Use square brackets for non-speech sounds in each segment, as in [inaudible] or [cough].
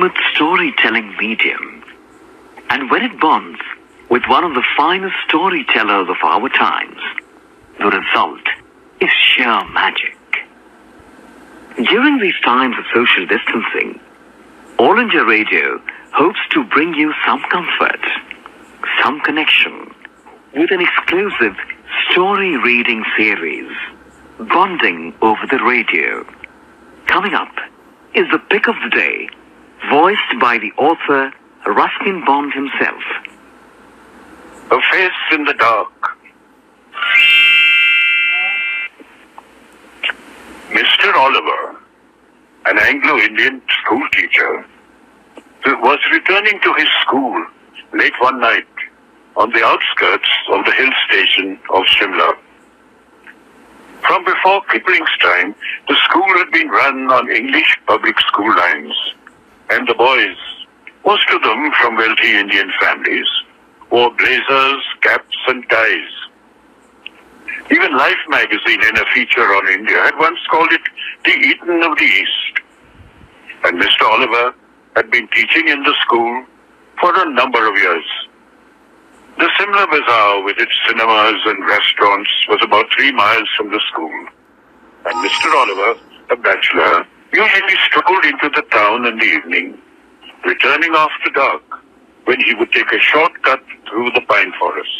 ultimate storytelling medium. And when it bonds with one of the finest storytellers of our times, the result is sheer magic. During these times of social distancing, All India Radio hopes to bring you some comfort, some connection, with an exclusive story reading series, Bonding over the Radio. Coming up is the pick of the day, voiced by the author Ruskin Bond himself. A face in the dark. Mr. Oliver, an Anglo-Indian school teacher, was returning to his school late one night on the outskirts of the hill station of Shimla. From before Kipling's time, the school had been run on English public school lines, and the boys, most of them from wealthy Indian families, wore blazers, caps, and ties. Even Life magazine, in a feature on India, had once called it the Eden of the East. And Mr. Oliver had been teaching in the school for a number of years. The Simla Bazaar, with its cinemas and restaurants, was about three miles from the school. And Mr. Oliver, a bachelor, usually strolled into the town in the evening, returning after dark, when he would take a shortcut through the pine forest.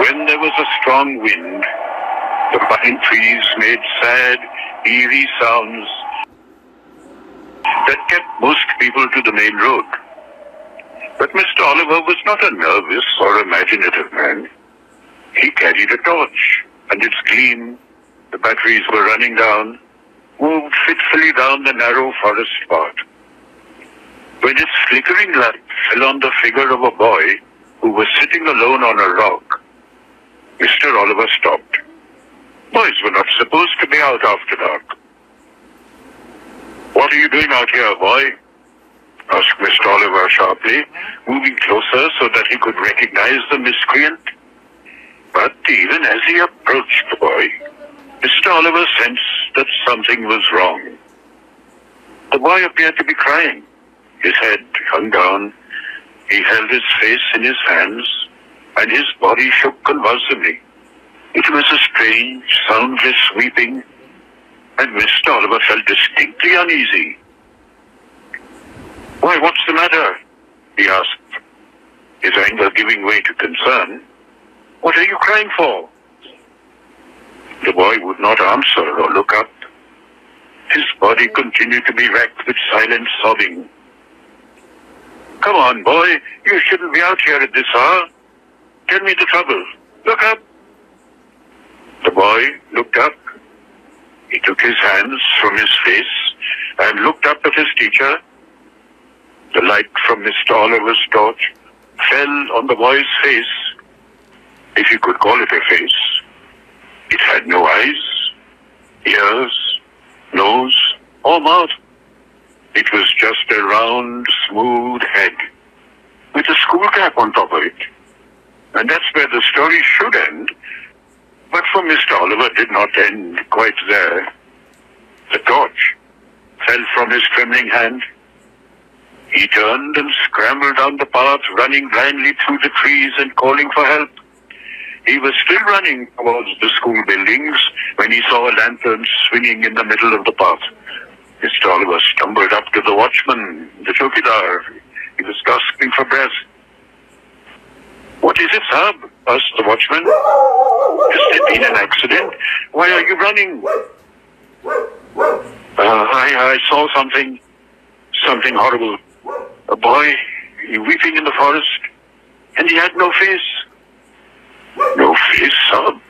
When there was a strong wind, the pine trees made sad, eerie sounds that kept most people to the main road. But Mr. Oliver was not a nervous or imaginative man. He carried a torch, and its gleam, the batteries were running down, moved fitfully down the narrow forest path. When its flickering light fell on the figure of a boy who was sitting alone on a rock, Mr. Oliver stopped. Boys were not supposed to be out after dark. What are you doing out here, boy? asked Mr. Oliver sharply, moving closer so that he could recognize the miscreant. But even as he approached the boy, Mr. Oliver sensed that something was wrong. The boy appeared to be crying. His head hung down. He held his face in his hands, and his body shook convulsively. It was a strange, soundless weeping, and Mr. Oliver felt distinctly uneasy. Why, what's the matter? he asked, his anger giving way to concern. What are you crying for? The boy would not answer or look up. His body continued to be racked with silent sobbing. Come on, boy, you shouldn't be out here at this hour. Tell me the trouble. Look up. The boy looked up. He took his hands from his face and looked up at his teacher. The light from Mr. Oliver's torch fell on the boy's face, if you could call it a face. It had no eyes, ears, nose, or mouth. It was just a round, smooth head with a school cap on top of it. And that's where the story should end. But for Mr. Oliver did not end quite there. The torch fell from his trembling hand. He turned and scrambled down the path, running blindly through the trees and calling for help. He was still running towards the school buildings when he saw a lantern swinging in the middle of the path. Mr. Oliver stumbled up to the watchman, the chowkidar. He was gasping for breath. What is it, Sahib? asked the watchman. Has there been an accident? Why are you running? Uh, I, I saw something, something horrible. A boy weeping in the forest, and he had no face. Face, Sahib.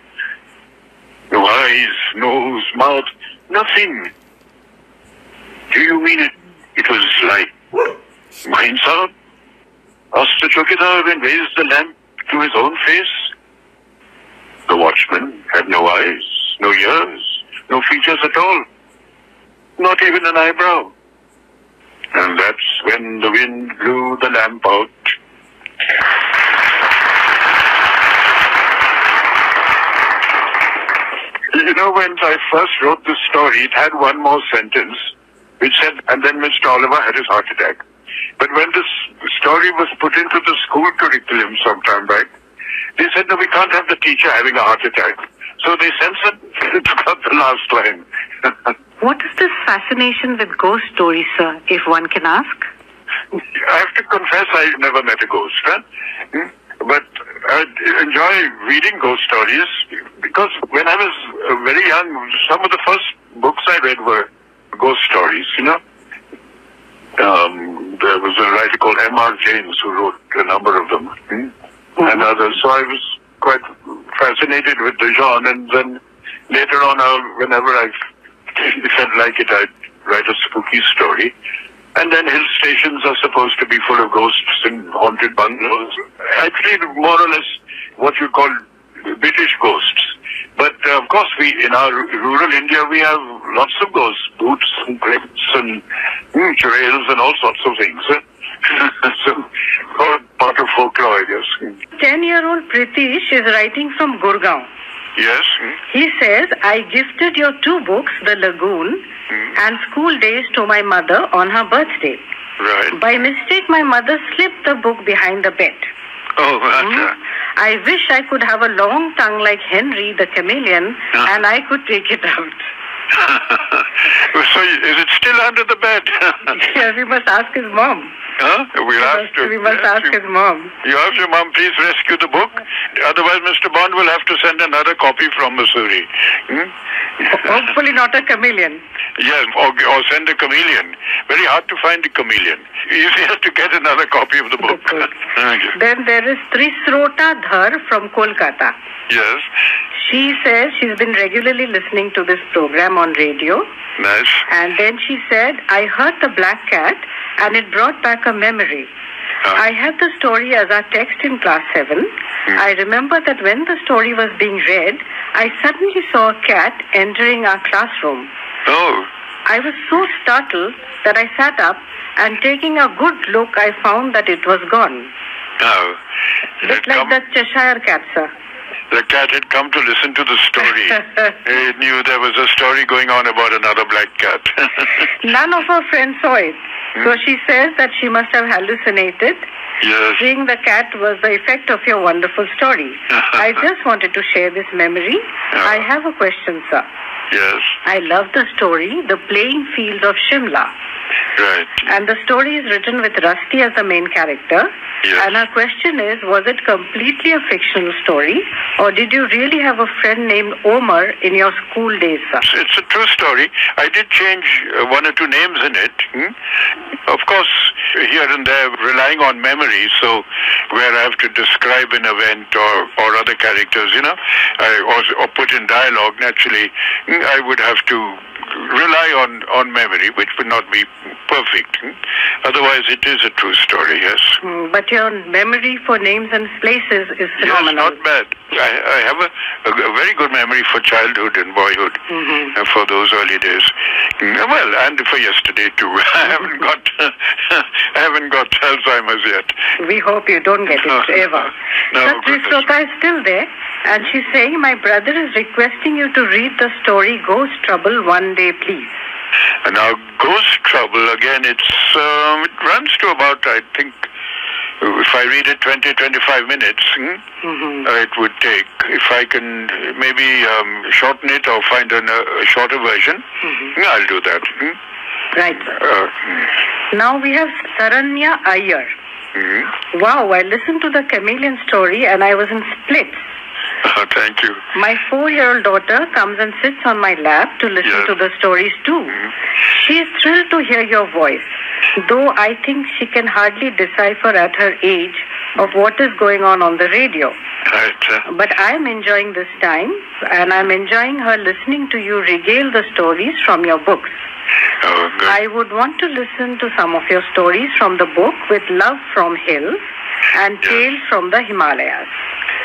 No eyes, nose, mouth, nothing. Do you mean it? It was like mine, Sahib? asked the chowkidar and raised the lamp to his own face. The watchman had no eyes, no ears, no features at all, not even an eyebrow. And that's when the wind blew the lamp out. You know, when I first wrote this story, it had one more sentence, which said, and then Mr. Oliver had his heart attack. But when this story was put into the school curriculum sometime back, they said, no, we can't have the teacher having a heart attack. So they censored [laughs] the last line. [laughs] What is this fascination with ghost stories, sir, if one can ask? I have to confess I never met a ghost, huh? Hmm? but I enjoy reading ghost stories because when I was uh, very young, some of the first books I read were ghost stories, you know. Um, there was a writer called M.R. James who wrote a number of them hmm? and others. So I was quite fascinated with the genre and then later on, I'll, whenever I [laughs] felt like it, I'd write a spooky story. And then hill stations are supposed to be full of ghosts and haunted bungalows. Actually, more or less what you call British ghosts. But uh, of course, we in our rural India we have lots of ghosts, boots and crypts and mm, trails and all sorts of things. [laughs] so, part of folklore, I guess. Ten-year-old Pritish is writing from Gurgaon. Yes. He says, I gifted your two books, The Lagoon and School Days, to my mother on her birthday. Right. By mistake, my mother slipped the book behind the bed. Oh, uh, I wish I could have a long tongue like Henry the chameleon Uh. and I could take it out. [laughs] so is it still under the bed? [laughs] yeah, we must ask his mom. huh? We'll have to. we must yes, ask his mom. You ask your mom, please rescue the book. Otherwise, Mr. Bond will have to send another copy from Mussoorie. Hmm? Hopefully not a chameleon. yes, or, or send a chameleon. Very hard to find a chameleon. Easier to get another copy of the book. Good. Thank you. Then there is Trisrota Dhar from Kolkata. Yes, She says she's been regularly listening to this program on radio. nice. And then she said, I heard the black cat and it brought back a memory. I had the story as our text in class 7. Hmm. I remember that when the story was being read, I suddenly saw a cat entering our classroom. oh, I was so startled that I sat up and taking a good look, I found that it was gone. no. It Just like the Cheshire cat, sir. The cat had come to listen to the story. [laughs] it knew there was a story going on about another black cat. [laughs] None of her friends saw it. So hmm? she says that she must have hallucinated. yes. Seeing the cat was the effect of your wonderful story. [laughs] I just wanted to share this memory. I have a question, sir. Yes. I love the story, The Playing Fields of Shimla. Right. And the story is written with Rusty as the main character. Yes. And our question is, was it completely a fictional story? Or did you really have a friend named Omar in your school days, sir? It's, it's a true story. I did change uh, one or two names in it. hmm? Of course, here and there, relying on memory. So, where I have to describe an event or, or other characters, you know, I, or, or put in dialogue, naturally, hmm, I would have to rely on, on memory, which would not be perfect. Otherwise, it is a true story, yes. Mm, But your memory for names and places is Yes, phenomenal. not bad. I, I have a, a, a very good memory for childhood and boyhood, Mm-hmm. uh, for those early days. Mm, Well, and for yesterday too. [laughs] I haven't got, [laughs] I haven't got Alzheimer's yet. We hope you don't get it ever. No, so goodness. Trisrota is still there, and she's saying, My brother is requesting you to read the story Ghost Trouble one day, please. And now, Ghost Trouble again. It's um, it runs to about I think. If I read it 20, 25 minutes, hmm, Mm-hmm. uh, it would take. If I can maybe um, shorten it or find an, uh, a shorter version, Mm-hmm. I'll do that. hmm. Right. Uh, hmm, Now we have Saranya Iyer. hmm. Wow, I listened to the chameleon story and I was in splits. Oh, [laughs] thank you. My four year old daughter comes and sits on my lap to listen Yes. to the stories too. Mm-hmm. She is thrilled to hear your voice, though I think she can hardly decipher at her age of what is going on on the radio. Right. But I'm enjoying this time and I'm enjoying her listening to you regale the stories from your books. oh, good. I would want to listen to some of your stories from the book with Love from Hills and Yes. Tales from the Himalayas.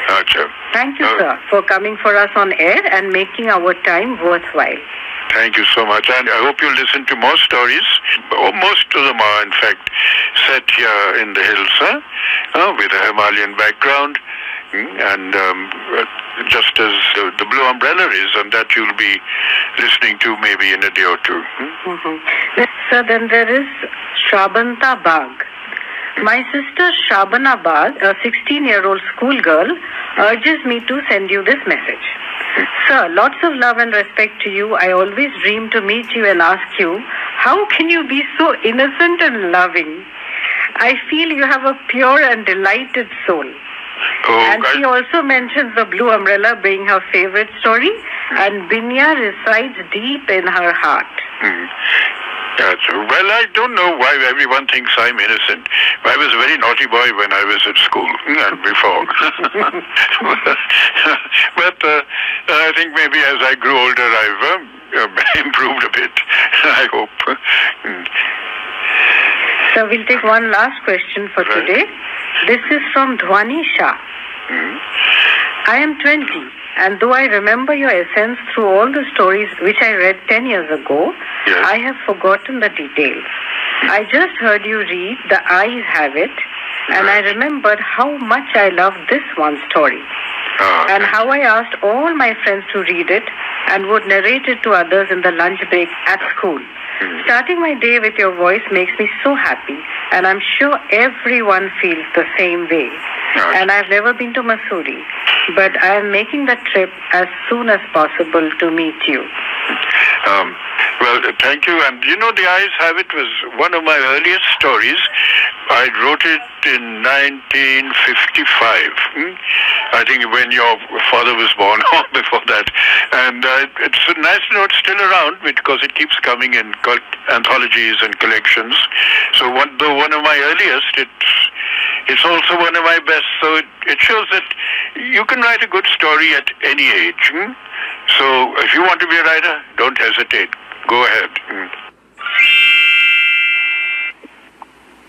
Gotcha. Thank you, Oh. sir, for coming for us on air and making our time worthwhile. Thank you so much. And I hope you'll listen to more stories. Oh, most of them are, in fact, set here in the hills, huh? Uh, with a Himalayan background. mm, and um, uh, just as the, the Blue Umbrella is, and that you'll be listening to maybe in a day or two. mm. Mm-hmm. So then there is Shrabanta Bag. My sister Shabana Bag, a 16-year-old schoolgirl, urges me to send you this message. Sir, lots of love and respect to you. I always dream to meet you and ask you, how can you be so innocent and loving? I feel you have a pure and delighted soul. Oh, And I- she also mentions the blue umbrella being her favorite story, and Binya resides deep in her heart. Mm. That's, well, I don't know why everyone thinks I'm innocent. I was a very naughty boy when I was at school [laughs] and before. [laughs] but uh, I think maybe as I grew older, I've uh, [laughs] improved a bit. I hope. Mm. So we'll take one last question for Right. today. This is from Dhwani Shah. I am 20, and though I remember your essence through all the stories which I read 10 years ago, Yes. I have forgotten the details. Hmm. I just heard you read The Eyes Have It, and I remembered how much I loved this one story, Ah, and how I asked all my friends to read it and would narrate it to others in the lunch break at school. Hmm. Starting my day with your voice makes me so happy, and I'm sure everyone feels the same way. Right. And I've never been to Mussoorie, but I am making the trip as soon as possible to meet you. Um, well, uh, thank you. And you know, The Eyes Have It was one of my earliest stories. I wrote it in 1955. hmm? I think when your father was born [laughs] or before that. And uh, it's nice to know it's still around because it keeps coming in anthologies and collections. So one, though one of my earliest, it's, it's also one of my best. So it, it shows that you can write a good story at any age. hmm? So if you want to be a writer, don't hesitate. Go ahead. Mm.